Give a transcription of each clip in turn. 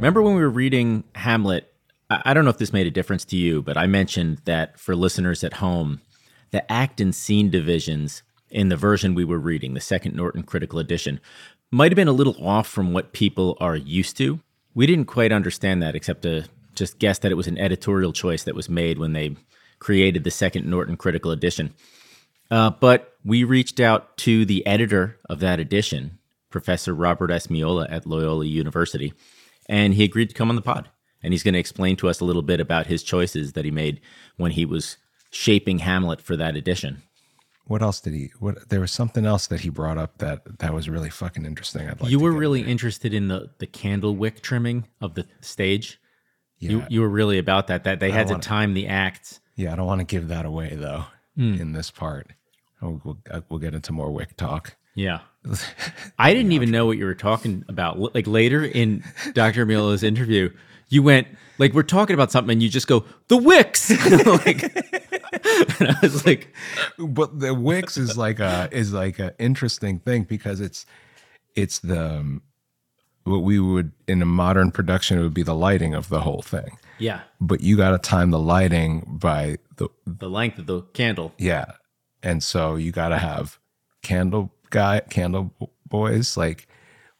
Remember when we were reading Hamlet? I don't know if this made a difference to you, but I mentioned that for listeners at home, the act and scene divisions in the version we were reading, the second Norton Critical Edition, might have been a little off from what people are used to. We didn't quite understand that, except to just guess that it was an editorial choice that was made when they created the second Norton Critical Edition. Uh, but we reached out to the editor of that edition, Professor Robert S. Miola at Loyola University, and he agreed to come on the pod. And he's going to explain to us a little bit about his choices that he made when he was shaping Hamlet for that edition. What else did he? What there was something else that he brought up that that was really fucking interesting. I'd like you were really into. interested in the the candle wick trimming of the stage. yeah, You you were really about that. That they had to wanna- time the acts. yeah. I don't want to give that away though Hmm. in this part. Oh, We'll, uh, we'll get into more Wick talk. Yeah. I didn't even know what you were talking about. Like later in Dr. Miola's interview, you went like we're talking about something and you just go, the wicks. like and I was like, but the wicks is like a is like an interesting thing because it's it's the um, what we would in a modern production it would be the lighting of the whole thing. yeah, But you got to time the lighting by the the length of the candle. yeah, and so you got to have candle guy candle boys like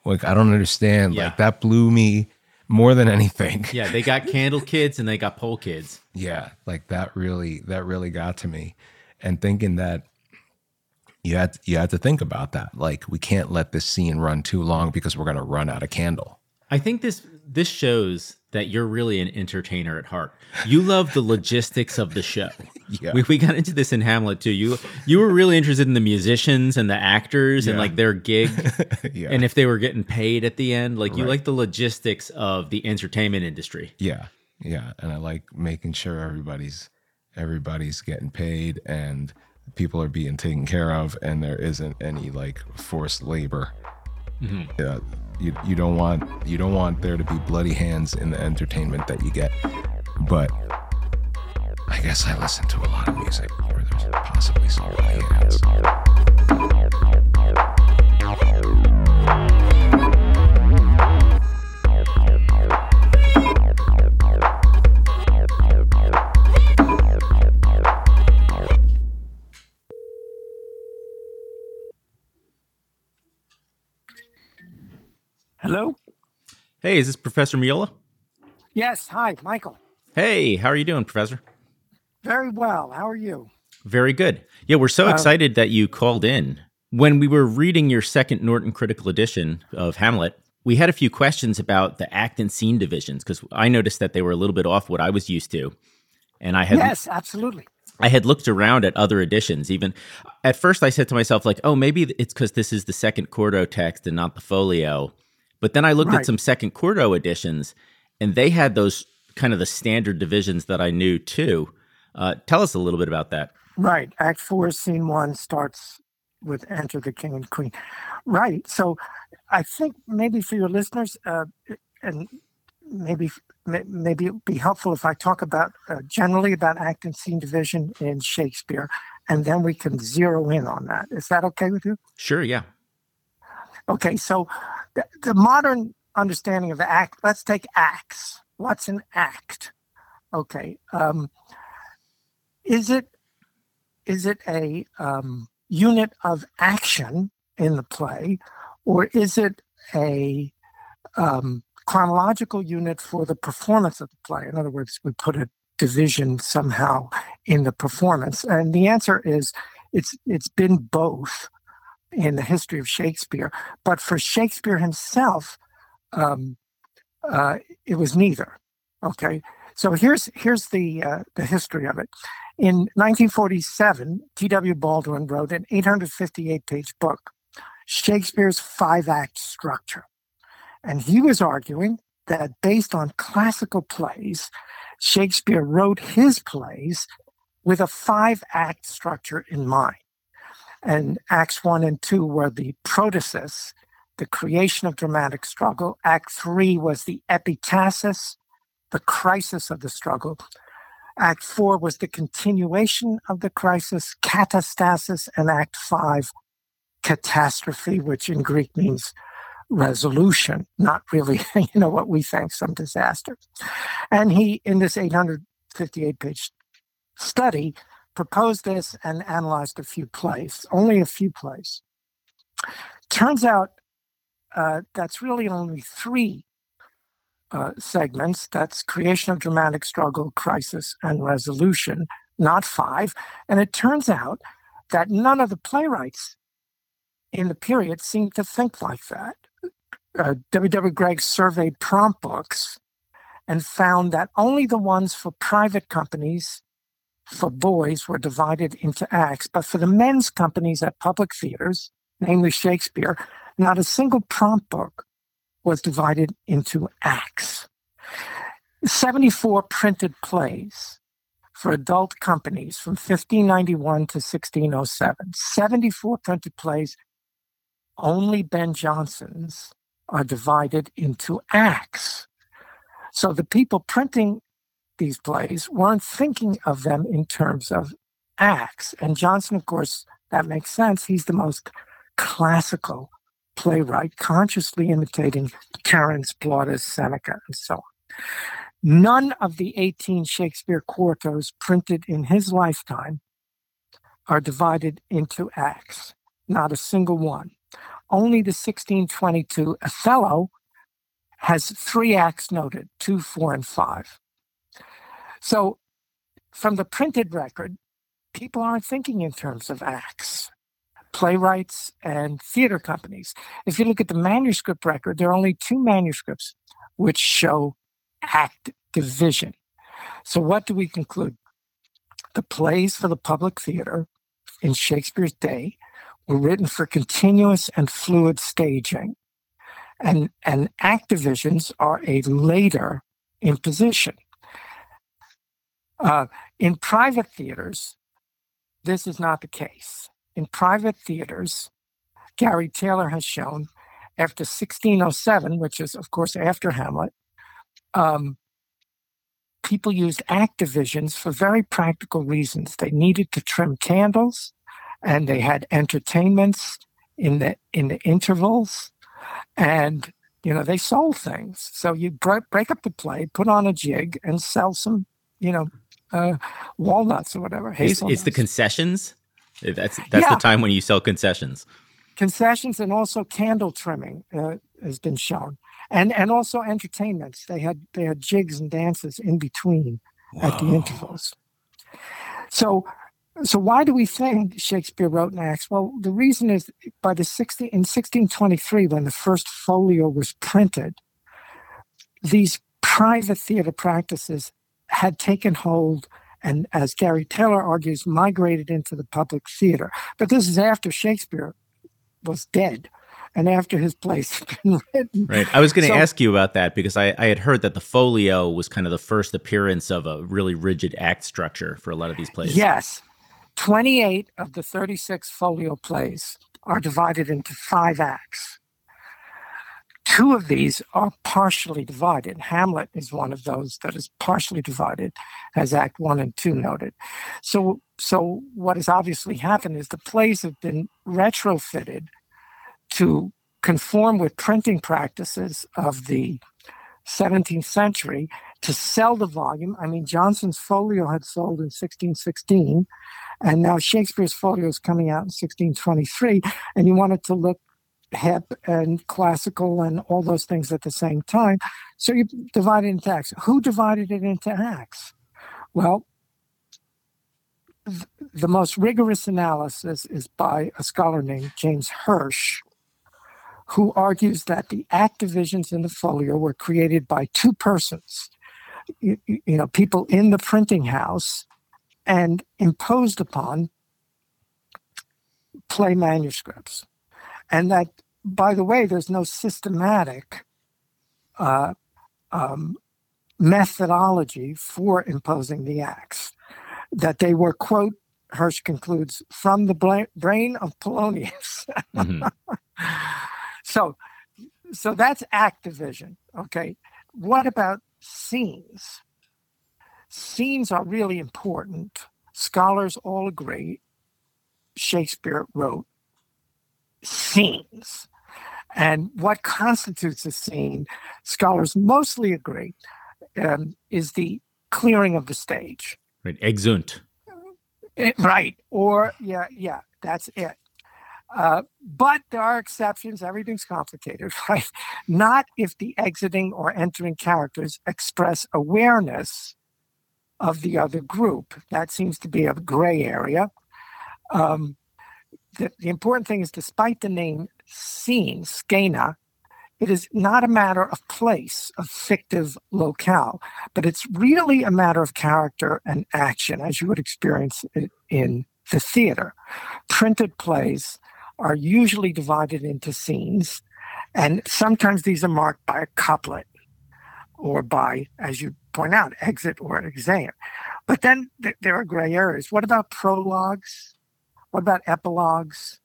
like I don't understand Yeah. like that blew me more than anything. Yeah, they got candle kids and they got pole kids. yeah like that really that really got to me and thinking that you had you had to think about that like we can't let this scene run too long because we're going to run out of candle I think this this shows that you're really an entertainer at heart. You love the logistics of the show. Yeah. We, we got into this in Hamlet too. You you were really interested in the musicians and the actors and like their gig yeah and if they were getting paid at the end. Like you Right. like the logistics of the entertainment industry. yeah yeah and i like making sure everybody's everybody's getting paid and people are being taken care of and there isn't any like forced labor mm-hmm. yeah you, you don't want you don't want there to be bloody hands in the entertainment that you get. But i guess i listen to a lot of music where there's possibly some bloody hands Hello? Hey, is this Professor Miola? Yes. Hi, Michael. Hey, how are you doing, Professor? Very well. How are you? Very good. Yeah, we're so Uh, excited that you called in. When we were reading your second Norton Critical Edition of Hamlet, we had a few questions about the act and scene divisions because I noticed that they were a little bit off what I was used to. And I had Yes, absolutely. I had looked around at other editions. Even at first, I said to myself, like, "Oh, maybe it's because this is the second quarto text and not the folio." But then I looked at some second quarto editions, and they had those kind of the standard divisions that I knew too. Uh, tell us a little bit about that. Right. Act four, scene one starts with Enter the King and Queen. Right. So I think maybe for your listeners, uh, and maybe maybe it would be helpful if I talk about uh, generally about act and scene division in Shakespeare, and then we can zero in on that. Is that okay with you? Sure, yeah, Okay, so the, the modern understanding of the act, let's take acts. What's an act? Okay. Um, is it is it a um, unit of action in the play, or is it a um, chronological unit for the performance of the play? In other words, we put a division somehow in the performance, and the answer is it's it's been both in the history of Shakespeare. But for Shakespeare himself, um, uh, it was neither. Okay, so here's here's the uh, the history of it. In 1947, T.W. Baldwin wrote an 858 page book, Shakespeare's five act structure, and he was arguing that based on classical plays, Shakespeare wrote his plays with a five act structure in mind and acts one and two were the protasis the creation of dramatic struggle. Act three was the epitasis the crisis of the struggle. Act four was the continuation of the crisis catastasis. And act five catastrophe which in greek means resolution, not really, you know, what we think some disaster. And he, in this 858 page study, proposed this and analyzed a few plays, only a few plays. Turns out uh, that's really only three uh, segments. That's creation of dramatic struggle, crisis, and resolution, not five. And it turns out that none of the playwrights in the period seemed to think like that. Uh, W.W. Greg surveyed prompt books and found that only the ones for private companies for boys were divided into acts, but for the men's companies at public theaters, namely Shakespeare, not a single prompt book was divided into acts. 74 printed plays for adult companies from 1591 to 1607. 74 printed plays, only Ben Jonson's are divided into acts. So the people printing these plays weren't thinking of them in terms of acts. And Jonson, of course, that makes sense. He's the most classical playwright, consciously imitating Terence, Plautus, Seneca, and so on. None of the 18 Shakespeare quartos printed in his lifetime are divided into acts, not a single one. Only the 1622 Othello has three acts noted two, four, and five. So, from the printed record, people aren't thinking in terms of acts, playwrights, and theater companies. If you look at the manuscript record, there are only two manuscripts which show act division. So, what do we conclude? The plays for the public theater in Shakespeare's day were written for continuous and fluid staging. And, and act divisions are a later imposition. Uh, in private theaters, this is not the case. In private theaters, Gary Taylor has shown after 1607, which is, of course, after Hamlet, um, people used act divisions for very practical reasons. They needed to trim candles, and they had entertainments in the in the intervals, and you know they sold things. So you break, break up the play, put on a jig, and sell some, you know, uh, walnuts or whatever. It's, it's the concessions. That's that's yeah. the time when you sell concessions. Concessions and also candle trimming uh, has been shown, and and also entertainments. They had they had jigs and dances in between Whoa. at the intervals. So. So why do we think Shakespeare wrote in acts? Well, the reason is by the 60 in 1623, when the first folio was printed, these private theater practices had taken hold and, as Gary Taylor argues, migrated into the public theater. But this is after Shakespeare was dead and after his plays had been written. Right. I was going to so, ask you about that because I, I, had heard that the folio was kind of the first appearance of a really rigid act structure for a lot of these plays. Yes. 28 of the 36 folio plays are divided into five acts. Two of these are partially divided. Hamlet is one of those that is partially divided, as Act One and Two noted. So, so what has obviously happened is the plays have been retrofitted to conform with printing practices of the 17th century to sell the volume. I mean, Jonson's folio had sold in 1616, and now Shakespeare's folio is coming out in 1623, and you wanted to look hip and classical and all those things at the same time. So you divide it into acts. Who divided it into acts? Well, th- the most rigorous analysis is by a scholar named James Hirsch, who argues that the act divisions in the folio were created by two persons, you know, people in the printing house, and imposed upon play manuscripts and that by the way there's no systematic uh, um, methodology for imposing the acts. That they were quote hirsch concludes from the brain of polonius. Mm-hmm. so so that's act division okay? What about scenes? Scenes are really important. Scholars all agree shakespeare wrote scenes. And what constitutes a scene, scholars mostly agree, um, is the clearing of the stage. Right, exeunt. It, right, or yeah, yeah, that's it. Uh, but there are exceptions. Everything's complicated, right? Not if the exiting or entering characters express awareness of the other group. That seems to be a gray area. Um, the, the important thing is, despite the name scene, skena, it is not a matter of place, of fictive locale, but it's really a matter of character and action, as you would experience it in the theater. Printed plays are usually divided into scenes, and sometimes these are marked by a couplet or by, as you point out, exit or exeunt. But then th- there are gray areas. What about prologues? What about epilogues?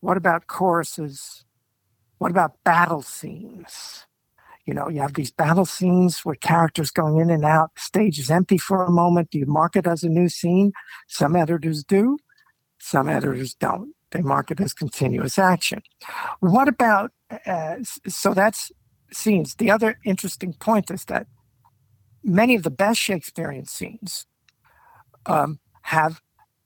What about choruses? What about battle scenes? You know, you have these battle scenes where characters going in and out, stage is empty for a moment. Do you mark it as a new scene? Some editors do, some editors don't. They mark it as continuous action. What about, uh, so that's scenes. The other interesting point is that many of the best Shakespearean scenes um, have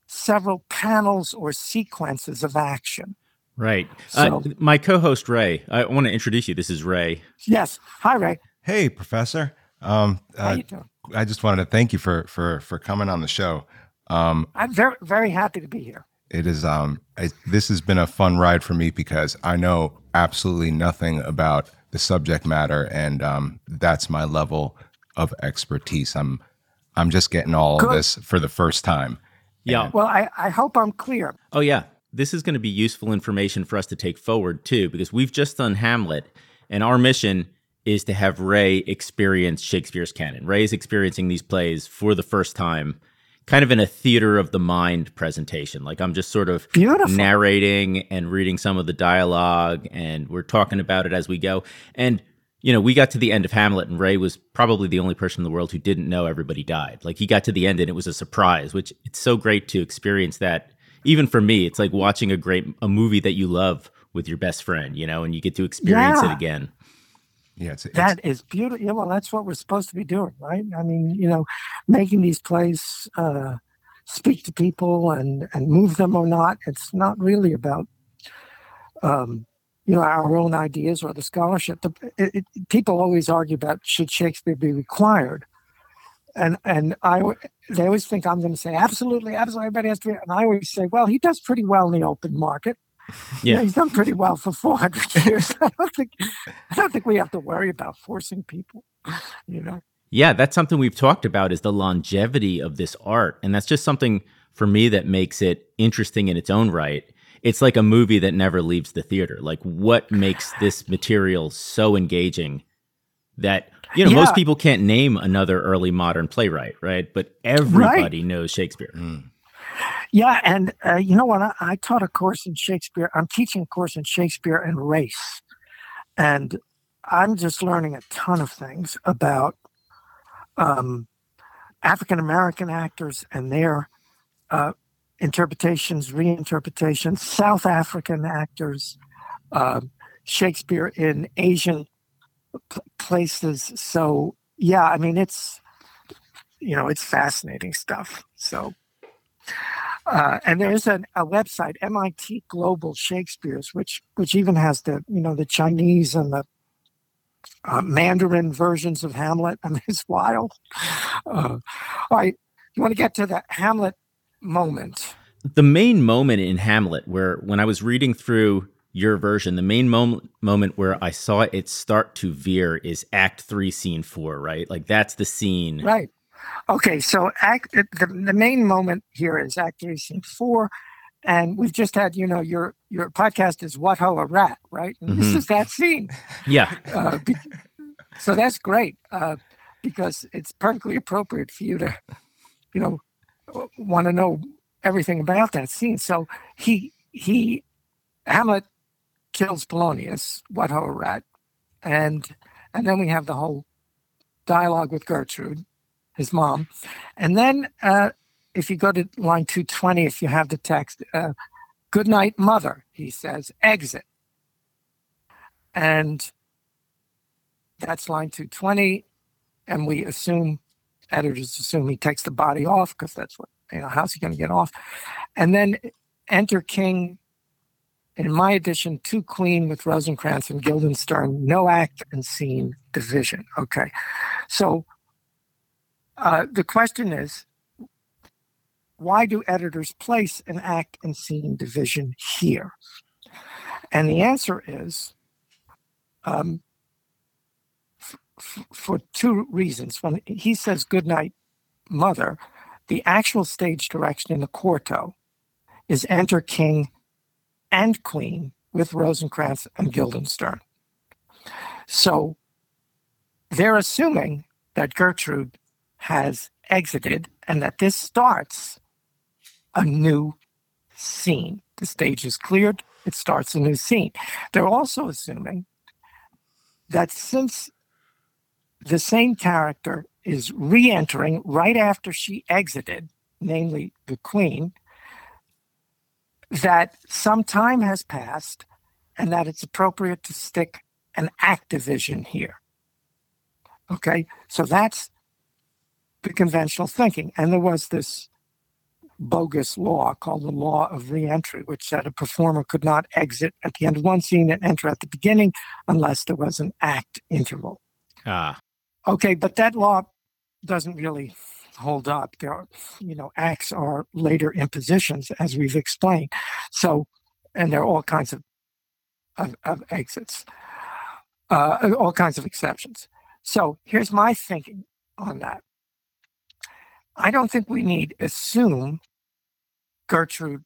several panels or sequences of action. Right. Uh, so, uh, my co-host Rey, I want to introduce you. This is Rey. Yes. Hi, Rey. Hey, Professor. Um, How uh, you doing? I just wanted to thank you for for for coming on the show. Um, I'm very very happy to be here. It is. Um, I, this has been a fun ride for me because I know absolutely nothing about the subject matter, and um, that's my level of expertise. I'm I'm just getting all Good. of this for the first time. Yeah. Well, I, I hope I'm clear. Oh yeah, this is going to be useful information for us to take forward too, because we've just done Hamlet, and our mission is to have Rey experience Shakespeare's canon. Rey is experiencing these plays for the first time kind of in a theater of the mind presentation. Like I'm just sort of Beautiful. narrating and reading some of the dialogue, and we're talking about it as we go. And you know, we got to the end of Hamlet, and Rey was probably the only person in the world who didn't know everybody died. Like he got to the end, and it was a surprise. Which it's so great to experience that. Even for me, it's like watching a great a movie that you love with your best friend, you know, and you get to experience yeah. it again. Yeah, it's, it's, that is beautiful. Yeah, well, that's what we're supposed to be doing, right? I mean, you know, making these plays uh, speak to people and and move them or not. It's not really about, um, you know, our own ideas or the scholarship. The, it, it, people always argue about should Shakespeare be required, and and I they always think I'm going to say absolutely, absolutely, everybody has to. Be, and I always say, well, he does pretty well in the open market. Yeah. yeah. he's done pretty well for 400 years. I don't think I don't think we have to worry about forcing people, you know. Yeah, that's something we've talked about is the longevity of this art, and that's just something for me that makes it interesting in its own right. It's like a movie that never leaves the theater. Like what makes this material so engaging that you know yeah. most people can't name another early modern playwright, right? But everybody right. knows Shakespeare. Mm. Yeah, and uh, you know what? I, I, taught a course in Shakespeare. I'm teaching a course in Shakespeare and race, and I'm just learning a ton of things about um, African American actors and their uh, interpretations, reinterpretations, South African actors, uh, Shakespeare in Asian p- places. So yeah, I mean it's you know it's fascinating stuff. So uh, and there's a, a website, MIT Global Shakespeare's, which which even has the you know the Chinese and the uh, Mandarin versions of Hamlet. I mean, it's wild. Uh, all right, you want to get to the Hamlet moment? The main moment in Hamlet, where when I was reading through your version, the main moment moment where I saw it start to veer is Act Three, Scene Four. Right, like that's the scene. Right Okay, so act the, the main moment here is Act Three, Scene Four, and we've just had you know your your podcast is What Ho a Rat, right? Mm-hmm. This is that scene. Yeah. Uh, be, so that's great uh, because it's perfectly appropriate for you to, you know, want to know everything about that scene. So he he Hamlet kills Polonius, What Ho Rat, and and then we have the whole dialogue with Gertrude his mom. And then uh, if you go to line 220, if you have the text, uh, good night, mother, he says, exit. and that's line 220. And we assume, editors assume he takes the body off because that's what, you know, how's he going to get off? And then enter King in my edition, to Queen with Rosencrantz and Guildenstern, no act and scene division. Okay. So uh, the question is why do editors place an act and scene division here? And the answer is um, for two reasons. When he says good night, mother, the actual stage direction in the quarto is enter king and queen with Rosencrantz and Guildenstern. So they're assuming that Gertrude has exited and that this starts a new scene. The stage is cleared, it starts a new scene. They're also assuming that since the same character is re entering right after she exited, namely the queen, that some time has passed and that it's appropriate to stick an act division here. Okay, so that's the conventional thinking. And there was this bogus law called the law of reentry, which said a performer could not exit at the end of one scene and enter at the beginning unless there was an act interval. Ah. Okay, but that law doesn't really hold up. There are, you know, acts are later impositions, as we've explained. So, and there are all kinds of, of, of exits, uh, all kinds of exceptions. So here's my thinking on that. I don't think we need assume Gertrude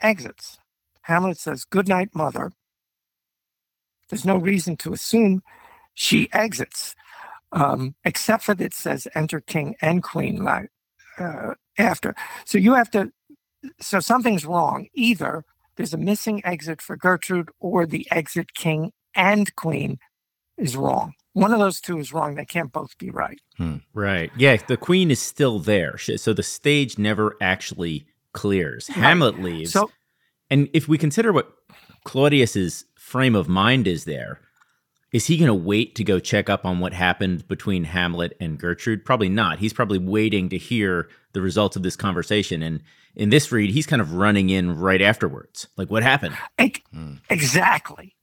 exits. Hamlet says, Good night, mother. There's no reason to assume she exits um, except for that it says enter king and queen like, uh, after. So you have to, so something's wrong. Either there's a missing exit for Gertrude or the exit king and queen is wrong. One of those two is wrong. They can't both be right. Hmm. Right. Yeah. The queen is still there. So the stage never actually clears. Right. Hamlet leaves. So, and if we consider what Claudius's frame of mind is there, is he going to wait to go check up on what happened between Hamlet and Gertrude? Probably not. He's probably waiting to hear the results of this conversation. And in this read, he's kind of running in right afterwards. Like, what happened? Exactly.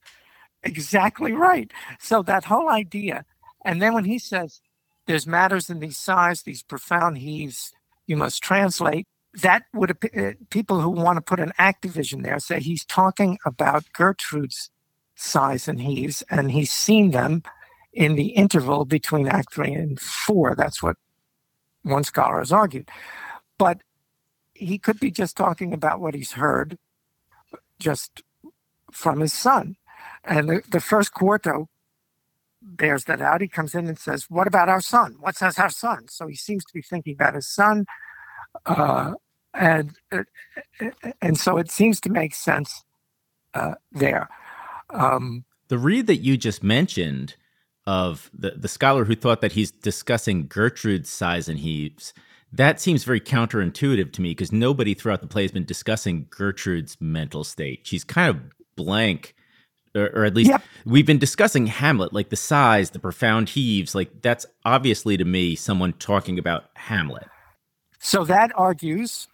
Exactly right. So that whole idea. And then when he says, there's matters in these sighs, these profound heaves, you must translate. That would uh, people who want to put an act division there say he's talking about Gertrude's sighs and heaves, and he's seen them in the interval between Act Three and Four. That's what one scholar has argued. But he could be just talking about what he's heard just from his son. And the, the first quarto bears that out. He comes in and says, What about our son? What says our son? So he seems to be thinking about his son. Uh, and and so it seems to make sense uh, there. Um, the read that you just mentioned of the, the scholar who thought that he's discussing Gertrude's sighs and heaves, that seems very counterintuitive to me because nobody throughout the play has been discussing Gertrude's mental state. She's kind of blank, or, or at least yep. we've been discussing Hamlet, like the sighs, the profound heaves. Like that's obviously to me someone talking about Hamlet. So that argues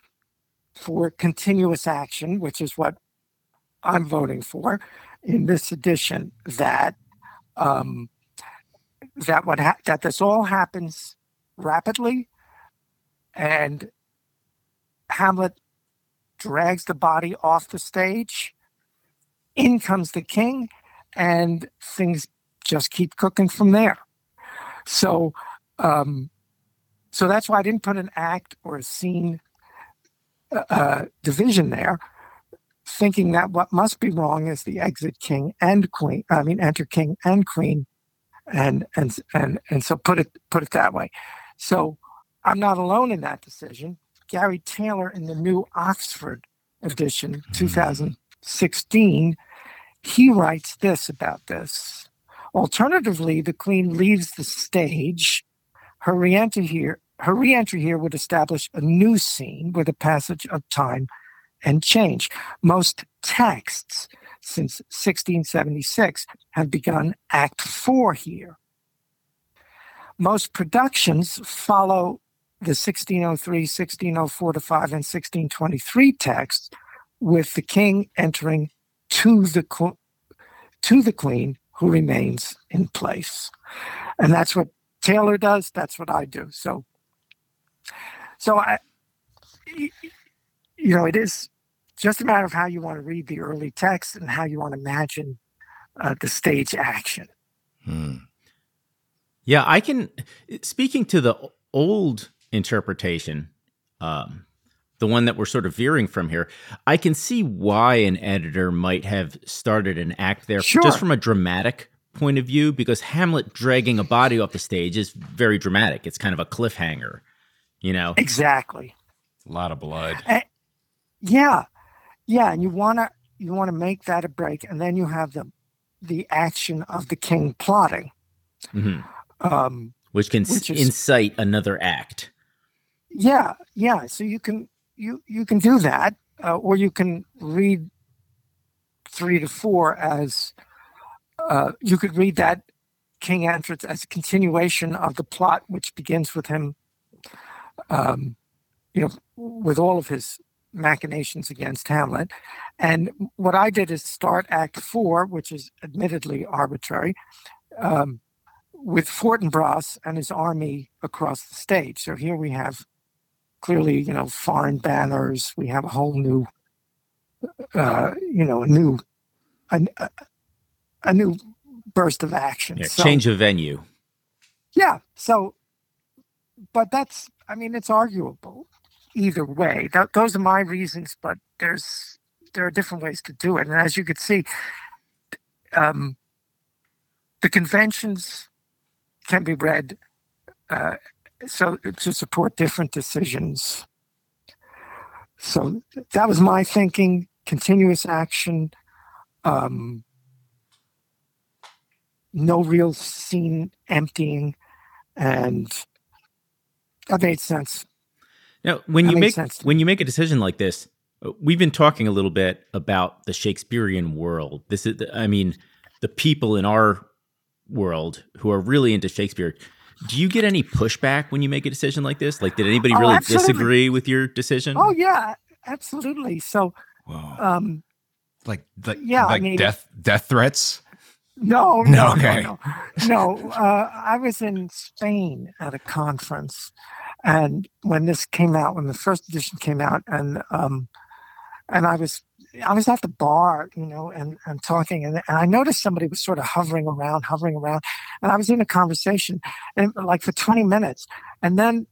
for continuous action, which is what I'm voting for in this edition that um, that what ha- that this all happens rapidly, and Hamlet drags the body off the stage. In comes the king, and things just keep cooking from there. So, um, so that's why I didn't put an act or a scene uh, uh division there thinking that what must be wrong is the exit king and queen. I mean, enter king and queen, and and and and so put it put it that way. So I'm not alone in that decision. Gary Taylor in the new Oxford edition, hmm. 2016, he writes this about this. Alternatively, the queen leaves the stage. Her reentry here, her reentry here would establish a new scene with a passage of time and change. Most texts since 1676 have begun Act Four here. Most productions follow the 1603, 1604 to 5, and 1623 texts, with the king entering to the to the queen who remains in place, and that's what Taylor does. That's what I do. So, so I, you know, it is just a matter of how you want to read the early text and how you want to imagine uh, the stage action. Hmm. Yeah, I can. Speaking to the old interpretation, um, the one that we're sort of veering from here, I can see why an editor might have started an act there sure. just from a dramatic point of view, because Hamlet dragging a body off the stage is very dramatic. It's kind of a cliffhanger, you know? Exactly. A lot of blood. Uh, yeah. Yeah. And you want to, you want to make that a break. And then you have the, the action of the king plotting. Mm-hmm um, which can which is, incite another act. Yeah, yeah. So you can you you can do that, uh, or you can read three to four as uh, you could read that King entrance as a continuation of the plot, which begins with him, um, you know, with all of his machinations against Hamlet. And what I did is start Act Four, which is admittedly arbitrary. Um, with Fortinbras and his army across the stage. So here we have clearly, you know, foreign banners. We have a whole new, uh, you know, a new, a, a new burst of action. Yeah, so, change of venue. Yeah. So, but that's, I mean, it's arguable either way. Those are my reasons, but there's there are different ways to do it. And as you could see, um, the conventions can be read uh, so to support different decisions. So that was my thinking. Continuous action, um, no real scene emptying, and that made sense. Now, when that you make when you make a decision like this, we've been talking a little bit about the Shakespearean world. This is, I mean, the people in our world who are really into Shakespeare, do you get any pushback when you make a decision like this? Like, did anybody oh, really disagree with your decision? Oh yeah, absolutely. So, um, like, like yeah, like I mean, death death threats. No, no, no, okay. no. no. no uh, I was in Spain at a conference, and when this came out, when the first edition came out, and um, and I was I was at the bar, you know, and, and talking, and, and I noticed somebody was sort of hovering around, hovering around, and I was in a conversation, and like for 20 minutes, and then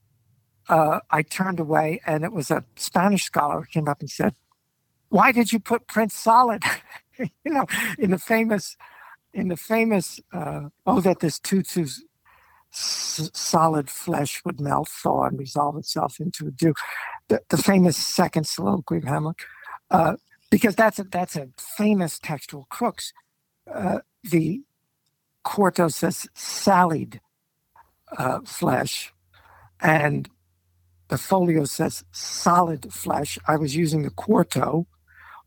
uh, I turned away, and it was a Spanish scholar who came up and said, "Why did you put Prince Solid?" you know, in the famous, in the famous, uh, oh, that this tutu's solid flesh would melt, thaw, and resolve itself into a dew. The, the famous second soliloquy of Hamlet. Uh, because that's a, that's a famous textual crux. Uh, the quarto says sallied uh, flesh, and the folio says solid flesh. I was using the quarto.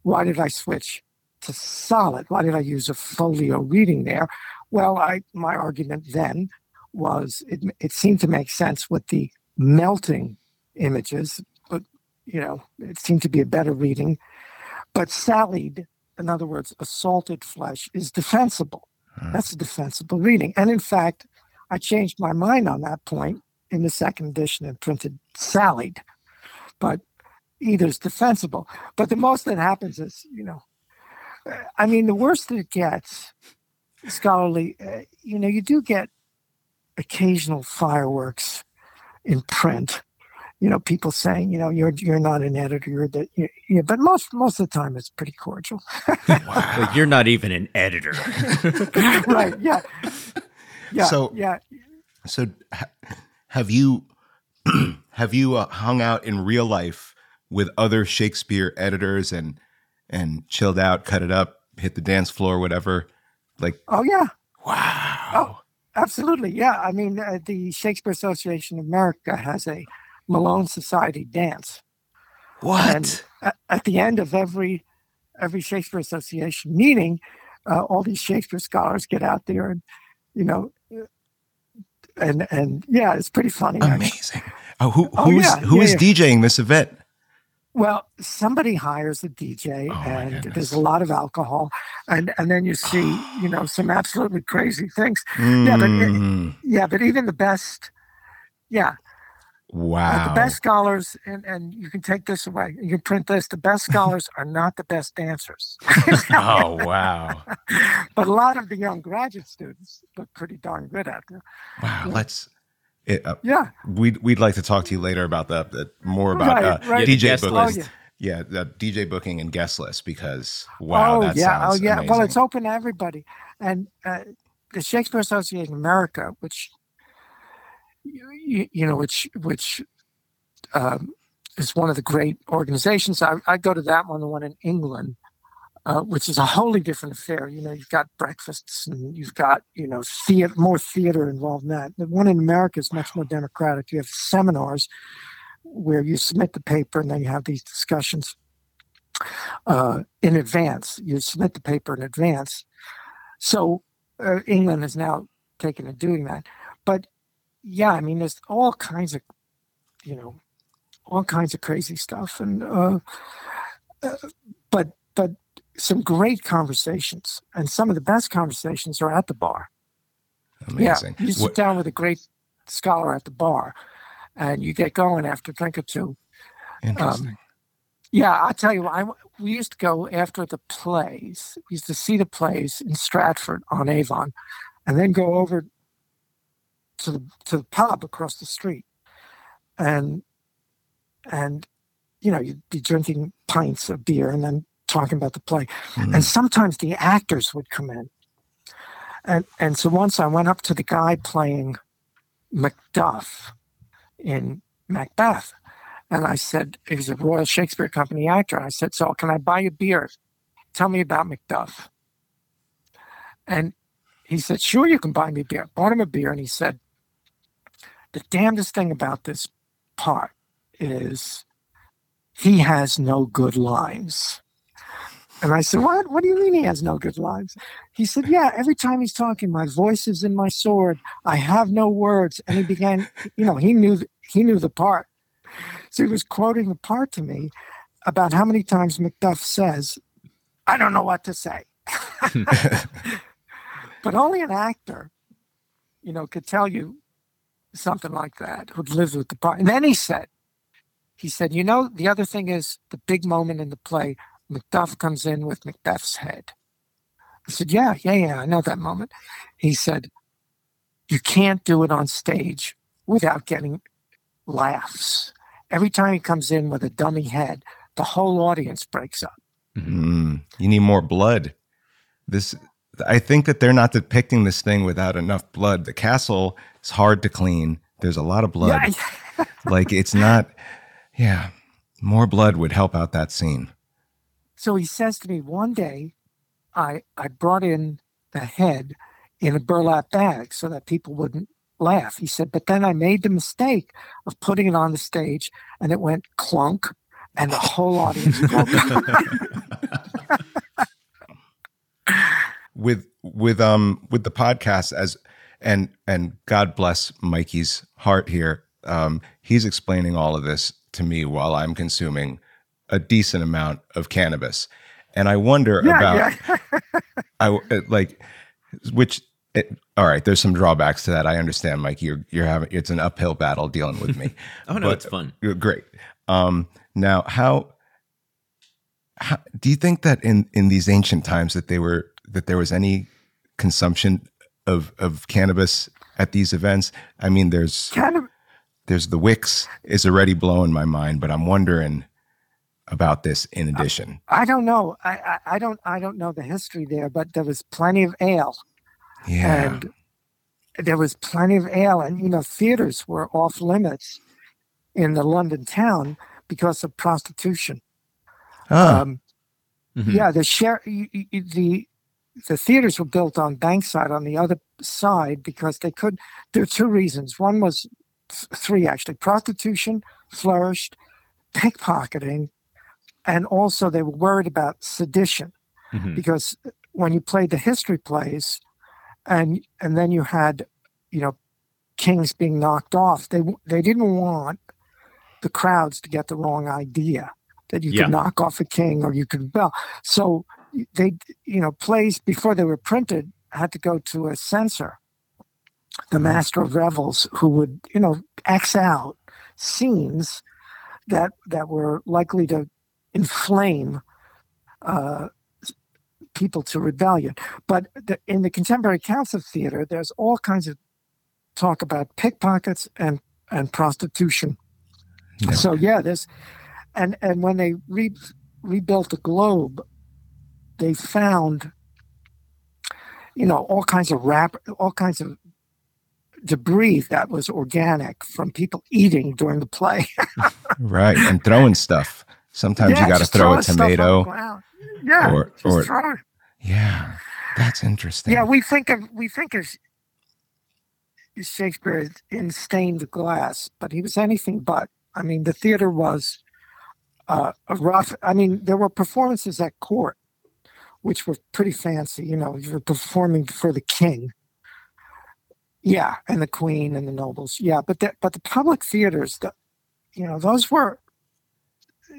Why did I switch to solid? Why did I use a folio reading there? Well, I my argument then was it, it seemed to make sense with the melting images, but you know it seemed to be a better reading but sallied, in other words, assaulted flesh, is defensible. Hmm. That's a defensible reading. And in fact, I changed my mind on that point in the second edition and printed sallied. But either is defensible. But the most that happens is, you know, I mean, the worst that it gets, scholarly, uh, you know, you do get occasional fireworks in print you know, people saying, you know, you're you're not an editor, you're the, you, yeah, but most most of the time it's pretty cordial. wow. you're not even an editor, right? Yeah, yeah. So yeah. So have you have you uh, hung out in real life with other Shakespeare editors and and chilled out, cut it up, hit the dance floor, whatever? Like, oh yeah, wow. Oh, absolutely, yeah. I mean, uh, the Shakespeare Association of America has a Malone Society dance. What? And at, the end of every every Shakespeare Association meeting, uh, all these Shakespeare scholars get out there and, you know, and and yeah, it's pretty funny. Amazing. Oh, who oh, who's yeah, who yeah, is yeah. DJing this event? Well, somebody hires a DJ, oh, and there's a lot of alcohol, and and then you see, you know, some absolutely crazy things. Mm. Yeah, but it, mm. yeah, but even the best, yeah, Wow. Uh, the best scholars, and, and you can take this away, you can print this the best scholars are not the best dancers. oh, wow. but a lot of the young graduate students look pretty darn good at them. Wow. Let's. It, uh, yeah. We'd, we'd like to talk to you later about that, that more about right, uh, right. DJ booking. Oh, yeah. yeah, the DJ booking and guest list because wow, oh, that yeah, oh yeah. Amazing. Well, it's open to everybody, and uh, the Shakespeare Association America, which you, you know, which which um, is one of the great organizations. I, I go to that one, the one in England, uh, which is a wholly different affair. You know, you've got breakfasts and you've got you know theater, more theater involved in that. The one in America is much more democratic. You have seminars where you submit the paper and then you have these discussions uh, in advance. You submit the paper in advance. So uh, England is now taken to doing that, but yeah, I mean, there's all kinds of, you know, all kinds of crazy stuff, and uh, uh, but but some great conversations, and some of the best conversations are at the bar. Amazing. Yeah, you sit what? down with a great scholar at the bar, and you get going after a drink or two. Interesting. Um, yeah, I'll tell you, I, we used to go after the plays. We used to see the plays in Stratford on Avon, and then go over to the to the pub across the street, and and you know you'd be drinking pints of beer and then talking about the play, mm-hmm. and sometimes the actors would come in, and and so once I went up to the guy playing Macduff in Macbeth, and I said he was a Royal Shakespeare Company actor. I said, "So can I buy you a beer? Tell me about Macduff." And he said, "Sure, you can buy me beer." Bought him a beer, and he said, the damnedest thing about this part is he has no good lines. And I said, What? What do you mean he has no good lines? He said, Yeah, every time he's talking, my voice is in my sword. I have no words. And he began, you know, he knew he knew the part. So he was quoting the part to me about how many times Macduff says, I don't know what to say. but only an actor, you know, could tell you something like that, who lives with the part. And then he said, he said, you know, the other thing is the big moment in the play, Macduff comes in with Macbeth's head. I said, yeah, yeah, yeah, I know that moment. He said, you can't do it on stage without getting laughs. Every time he comes in with a dummy head, the whole audience breaks up. Mm, you need more blood. This, I think that they're not depicting this thing without enough blood. The castle is hard to clean. There's a lot of blood. Yeah. like it's not, yeah, more blood would help out that scene. So he says to me one day, I I brought in the head in a burlap bag so that people wouldn't laugh. He said, but then I made the mistake of putting it on the stage and it went clunk and the whole audience with with um with the podcast as and and God bless Mikey's heart here. Um, he's explaining all of this to me while I'm consuming a decent amount of cannabis, and I wonder yeah, about yeah. I uh, like which. It, all right, there's some drawbacks to that. I understand, Mike. You're you're having it's an uphill battle dealing with me. oh no, but, it's fun. Great. Um, now, how, how do you think that in in these ancient times that they were that there was any consumption of of cannabis at these events. I mean, there's Cannab- there's the wicks is already blowing my mind, but I'm wondering about this in addition. I, I don't know. I, I, I don't I don't know the history there, but there was plenty of ale. Yeah. And there was plenty of ale, and you know, theaters were off limits in the London town because of prostitution. Oh. Um, mm-hmm. Yeah, the share the the theaters were built on Bankside on the other side because they could. There are two reasons. One was th- three actually. Prostitution flourished, pickpocketing and also they were worried about sedition Mhm. because when you played the history plays and and then you had you know kings being knocked off they they didn't want the crowds to get the wrong idea that you Yeah. could knock off a king or you could well so they you know plays before they were printed had to go to a censor the master of revels who would you know x out scenes that that were likely to inflame uh, people to rebellion. But the, in the contemporary accounts of theater, there's all kinds of talk about pickpockets and and prostitution. Yeah. So yeah, there's and and when they re, rebuilt the globe, they found you know all kinds of rap, all kinds of debris that was organic from people eating during the play. Right. And throwing stuff. Sometimes Yeah, you got to throw a throwing stuff on the tomato. Yeah, or- or-. Yeah. That's interesting. Yeah, we think of we think of Shakespeare in stained glass, but he was anything but. I mean, the theater was uh, a rough. I mean, there were performances at court, which were pretty fancy. You know, you were performing for the king. Yeah, and the queen and the nobles. Yeah, but the, but the public theaters, the, you know, those were,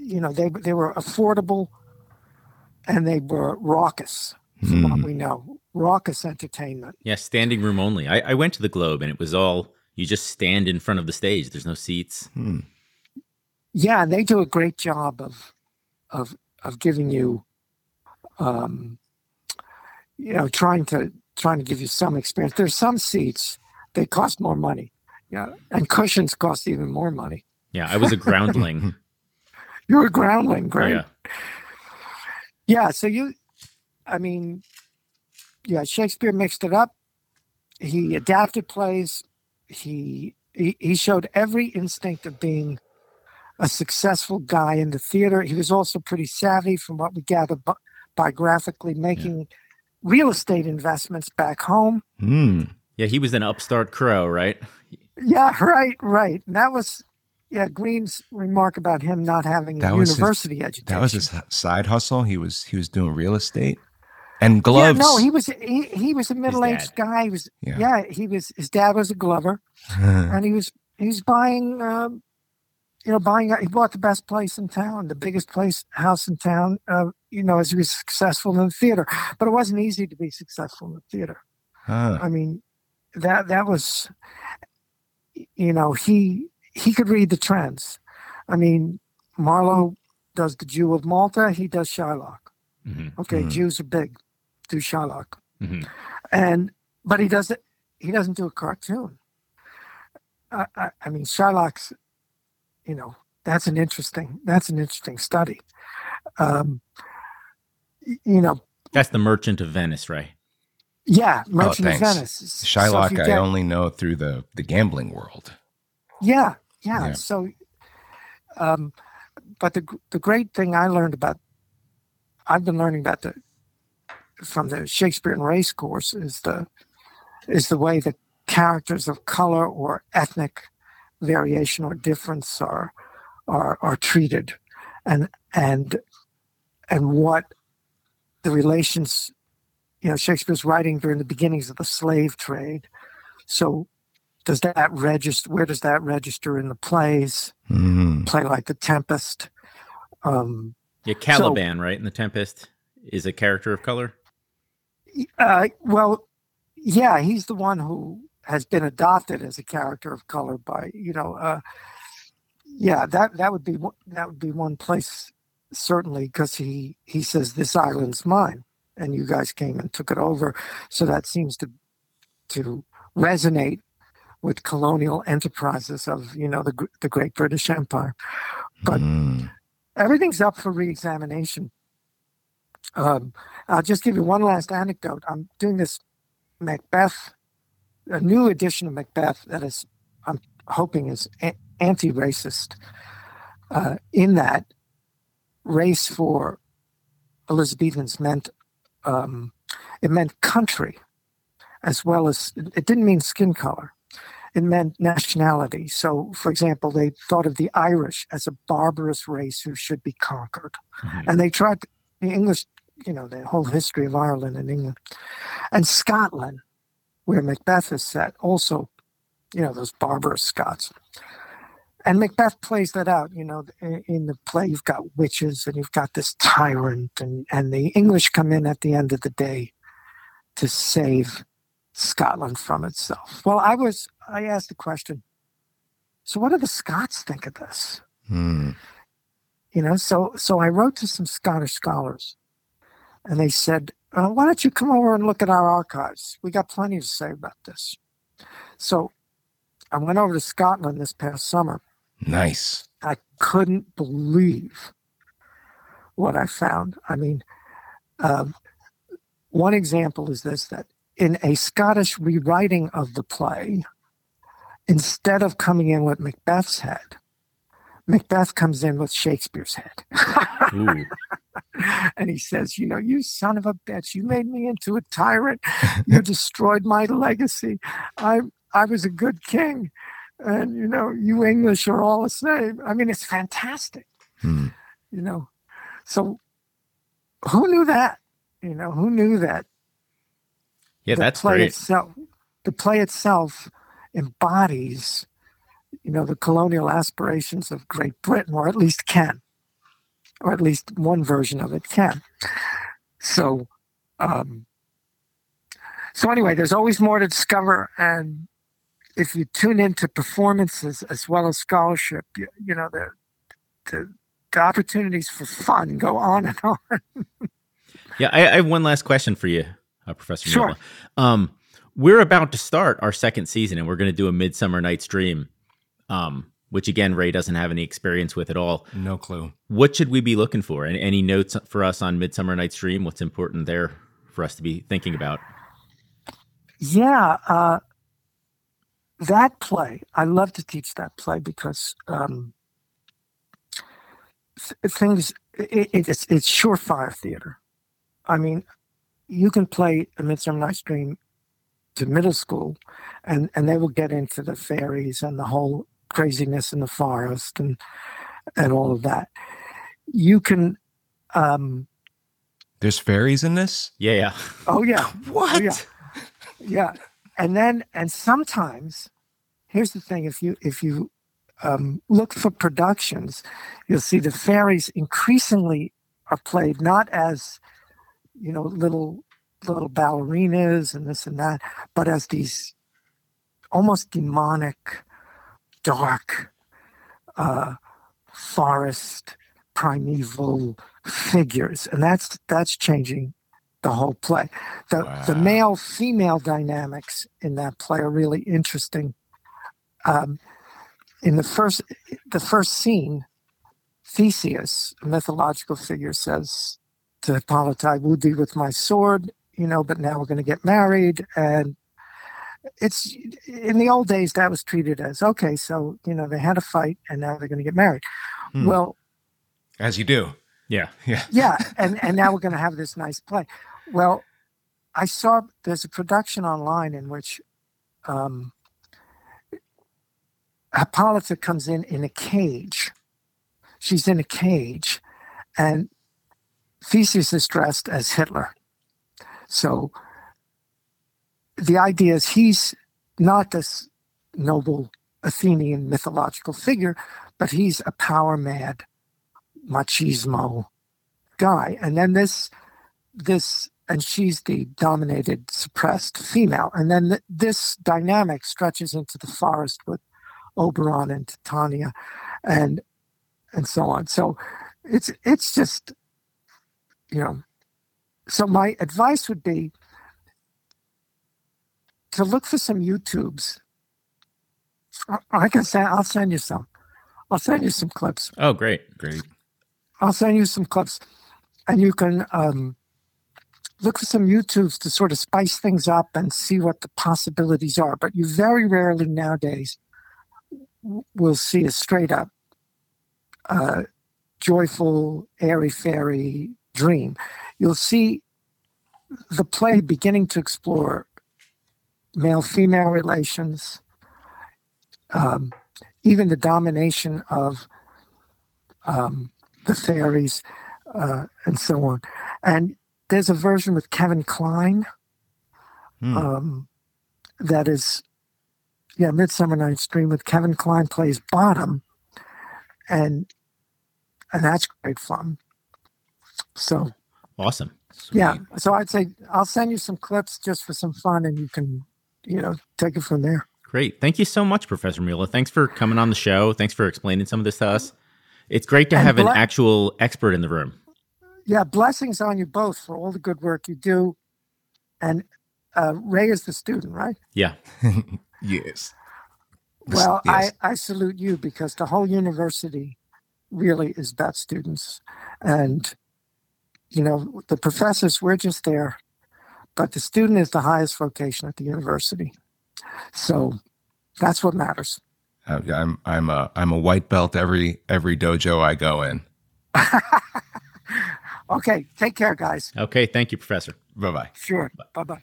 you know, they they were affordable, and they were raucous. From what Hmm. we know, raucous entertainment. Yeah, standing room only. I, I went to the Globe and it was all you just stand in front of the stage. There's no seats. Hmm. Yeah, and they do a great job of of of giving you um you know trying to trying to give you some experience. There's some seats they cost more money. Yeah, and cushions cost even more money. Yeah, I was a groundling. You're a groundling, Oh, yeah. Yeah, so you, I mean, yeah, Shakespeare mixed it up. He adapted plays. He he, he showed every instinct of being a successful guy in the theater. He was also pretty savvy, from what we gather bi- biographically, making real estate investments back home. Hmm. Yeah, he was an upstart crow, right? Yeah, right, right. And that was, yeah, Greene's remark about him not having That a was his- university education. That was his side hustle. He was he was doing real estate and gloves. Yeah, gloves. no, he was he, he was a middle aged guy. He was Yeah. yeah. he was his dad was a glover, and he was he was buying um, you know buying he bought the best place in town, the biggest place house in town. Uh, you know, as he was successful in the theater, but it wasn't easy to be successful in the theater. Huh. I mean, that that was you know he he could read the trends. I mean, Marlowe does the Jew of Malta. He does Shylock. Mhm. Okay, Mhm. Jews are big. Do Shylock Mhm. and but he doesn't he doesn't do a cartoon I, I, I mean shylock's you know that's an interesting that's an interesting study um you know That's the Merchant of Venice, right? yeah merchant of Oh, thanks. venice So if Shylock, you I get- only know through the the gambling world. yeah, yeah Yeah. so um but the the great thing i learned about i've been learning about the from the shakespeare and race course is the is the way that characters of color or ethnic variation or difference are are are treated and and and what the relations you know shakespeare's writing during the beginnings of the slave trade so does that register where does that register in the plays Hmm. play like the tempest um Yeah, Caliban, right? In the Tempest is a character of color. Uh, well, yeah, he's the one who has been adopted as a character of color by you know. Uh, yeah, that that would be one- that would be one place certainly because he he says this island's mine and you guys came and took it over, so that seems to to resonate with colonial enterprises of you know the the Great British Empire. But- Hmm. everything's up for reexamination. Um, I'll just give you one last anecdote. I'm doing this Macbeth, a new edition of Macbeth that is, I'm hoping, is a- anti-racist. Uh, in that, race for Elizabethans meant um, it meant country, as well as it didn't mean skin color. It meant nationality. So, for example, they thought of the Irish as a barbarous race who should be conquered. Mm-hmm. And they tried, the English, you know, the whole history of Ireland and England. And Scotland, where Macbeth is set, also, you know, those barbarous Scots. And Macbeth plays that out, you know, in the play you've got witches and you've got this tyrant and, and the English come in at the end of the day to save Scotland from itself. Well, I was I asked the question. So, what do the Scots think of this? Hmm. You know, so so I wrote to some Scottish scholars, and they said, uh, "Why don't you come over and look at our archives? We got plenty to say about this." So, I went over to Scotland this past summer. Nice. I couldn't believe what I found. I mean, um, one example is this: that in a Scottish rewriting of the play, instead of coming in with Macbeth's head, Macbeth comes in with Shakespeare's head. and he says, You know, you son of a bitch, you made me into a tyrant. You destroyed my legacy. I, I was a good king. And, you know, you English are all the same. I mean, it's fantastic. Hmm. You know, so who knew that? You know, who knew that yeah, the that's play great. Itself, the play itself embodies, you know, the colonial aspirations of Great Britain, or at least can, or at least one version of it can. So, um, so anyway, there's always more to discover, and if you tune into performances as well as scholarship, you, you know the, the the opportunities for fun go on and on. yeah, I, I have one last question for you uh, Professor sure. Um, we're about to start our second season, and we're going to do a Midsummer Night's Dream, um, which again Rey doesn't have any experience with at all. No clue. What should we be looking for? And any notes for us on Midsummer Night's Dream? What's important there for us to be thinking about? Yeah, uh, that play. I love to teach that play because um, th- things. It, it, it's it's surefire theater. I mean, you can play A Midsummer Night's Dream to middle school, and and they will get into the fairies and the whole craziness in the forest and and all of that. You can. um There's fairies in this. Yeah, yeah. Oh yeah. what? Oh, yeah. yeah, and then and sometimes, here's the thing: if you if you um, look for productions, you'll see the fairies increasingly are played not as you know, little little ballerinas and this and that, but as these almost demonic, dark, uh, forest, primeval figures, and that's that's changing the whole play. The wow. the male female dynamics in that play are really interesting. Um, in the first the first scene, Theseus, a mythological figure, says to Hippolyta, would be with my sword, you know, but now we're going to get married. And it's in the old days that was treated as okay, so, you know, they had a fight and now they're going to get married. Hmm. Well, as you do. Yeah. Yeah. Yeah. And, and now we're going to have this nice play. Well, I saw there's a production online in which um, Hippolyta comes in in a cage. She's in a cage, and Theseus is dressed as Hitler. So the idea is he's not this noble Athenian mythological figure, but he's a power mad machismo guy. And then this, this, and she's the dominated, suppressed female. And then th- this dynamic stretches into the forest with Oberon and Titania, and and so on. So it's it's just you know. So my advice would be to look for some YouTubes. I can say I'll send you some. I'll send you some clips. Oh, great, great. I'll send you some clips, and you can um, look for some YouTubes to sort of spice things up and see what the possibilities are. But you very rarely nowadays will see a straight up uh, joyful, airy fairy dream, you'll see the play beginning to explore male female relations. um, even the domination of um, the fairies uh, and so on. And there's a version with Kevin Kline Hmm. um, that is, yeah, Midsummer Night's Dream with Kevin Kline plays Bottom, and and that's great fun. So Awesome. yeah, so I'd say I'll send you some clips just for some fun, and you can, you know, take it from there. Great. Thank you so much, Professor Miola. Thanks for coming on the show. Thanks for explaining some of this to us. It's great to And have an actual expert in the room. Yeah, blessings on you both for all the good work you do. And uh, Rey is the student, right? Yeah. Yes. Well, yes. I, I salute you because the whole university really is about students. And, you know, the professors, we're just there, but the student is the highest vocation at the university. So that's what matters. Uh, I'm I'm a I'm a white belt every every dojo I go in. Okay, take care, guys. Okay. Thank you, Professor. Bye bye. Sure. Bye bye.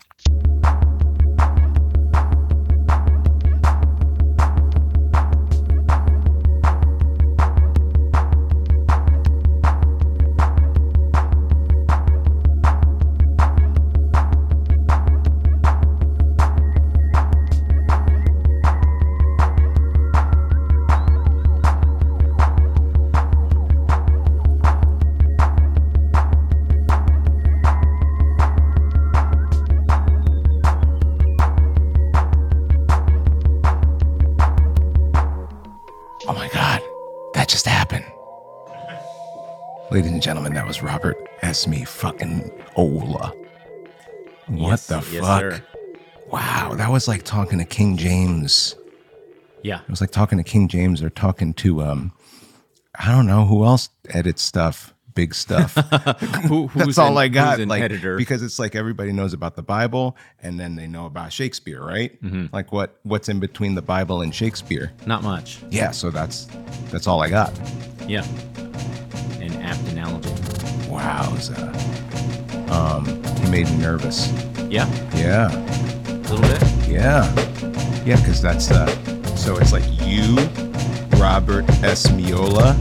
Oh my God, that just happened. Ladies and gentlemen, that was Robert Esme fucking Ola. What Yes, the yes, fuck? sir. wow, that was like talking to King James. Yeah. It was like talking to King James or talking to um, I don't know who else edits stuff, big stuff. Who, who's That's all an- I got. like editor? because it's like everybody knows about the Bible and then they know about Shakespeare, right? Mm-hmm. Like what what's in between the Bible and Shakespeare? Not much. Yeah, so that's that's all I got. Yeah. An apt analogy. Wowza. Um, he made me nervous. Yeah. Yeah, A little bit. yeah, yeah. Because that's uh, so it's like you, Robert S. Miola,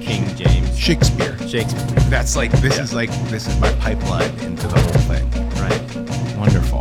King James Shakespeare. Shakespeare. That's like this yeah. is like this is my pipeline into the whole thing. Right. Wonderful.